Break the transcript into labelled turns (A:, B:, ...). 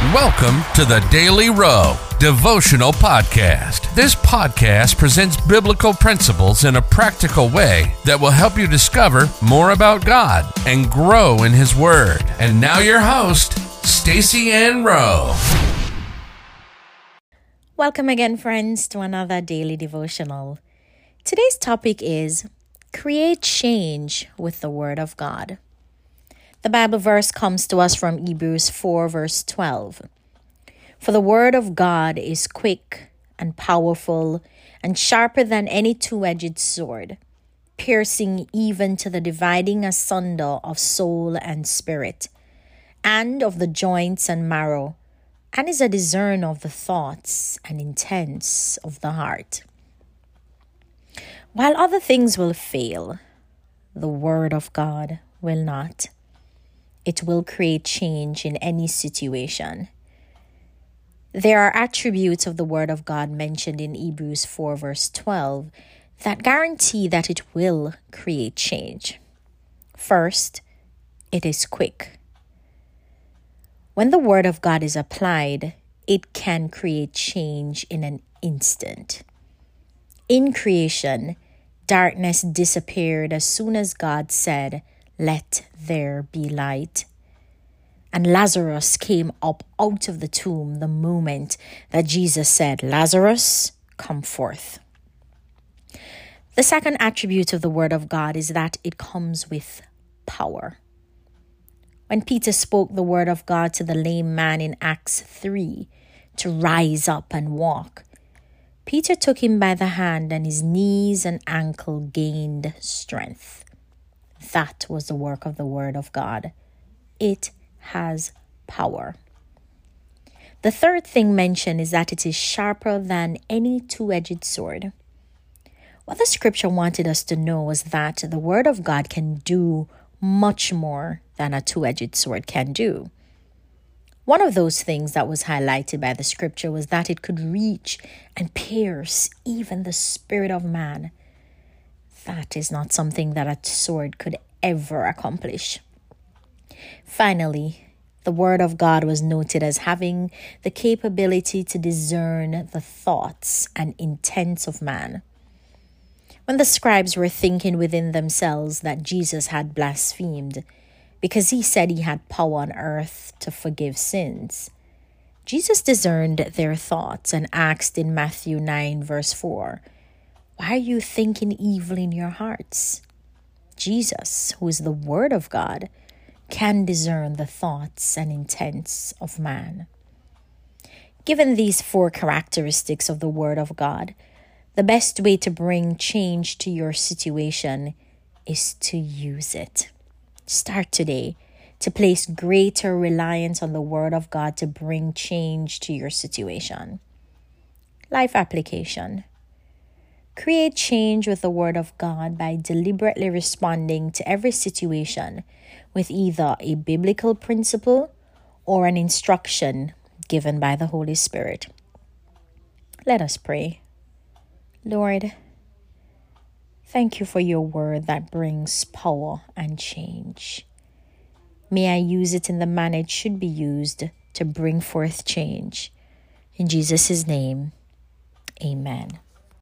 A: Welcome to the Daily Rowe Devotional Podcast. This podcast presents biblical principles in a practical way that will help you discover more about God and grow in His Word. And now, your host, Stacy Ann Rowe.
B: Welcome again, friends, to another daily devotional. Today's topic is Create Change with the Word of God. The Bible verse comes to us from Hebrews 4, verse 12. For the word of God is quick and powerful and sharper than any two edged sword, piercing even to the dividing asunder of soul and spirit, and of the joints and marrow, and is a discerner of the thoughts and intents of the heart. While other things will fail, the word of God will not it will create change in any situation. There are attributes of the Word of God mentioned in Hebrews 4, verse 12, that guarantee that it will create change. First, it is quick. When the Word of God is applied, it can create change in an instant. In creation, darkness disappeared as soon as God said, let there be light. And Lazarus came up out of the tomb the moment that Jesus said, Lazarus, come forth. The second attribute of the Word of God is that it comes with power. When Peter spoke the Word of God to the lame man in Acts 3 to rise up and walk, Peter took him by the hand, and his knees and ankle gained strength. That was the work of the Word of God. It has power. The third thing mentioned is that it is sharper than any two edged sword. What the scripture wanted us to know was that the Word of God can do much more than a two edged sword can do. One of those things that was highlighted by the scripture was that it could reach and pierce even the spirit of man that is not something that a sword could ever accomplish. Finally, the Word of God was noted as having the capability to discern the thoughts and intents of man. When the scribes were thinking within themselves that Jesus had blasphemed because he said he had power on earth to forgive sins, Jesus discerned their thoughts and asked in Matthew 9, verse 4, why are you thinking evil in your hearts? Jesus, who is the Word of God, can discern the thoughts and intents of man. Given these four characteristics of the Word of God, the best way to bring change to your situation is to use it. Start today to place greater reliance on the Word of God to bring change to your situation. Life application. Create change with the Word of God by deliberately responding to every situation with either a biblical principle or an instruction given by the Holy Spirit. Let us pray. Lord, thank you for your word that brings power and change. May I use it in the manner it should be used to bring forth change. In Jesus' name, amen.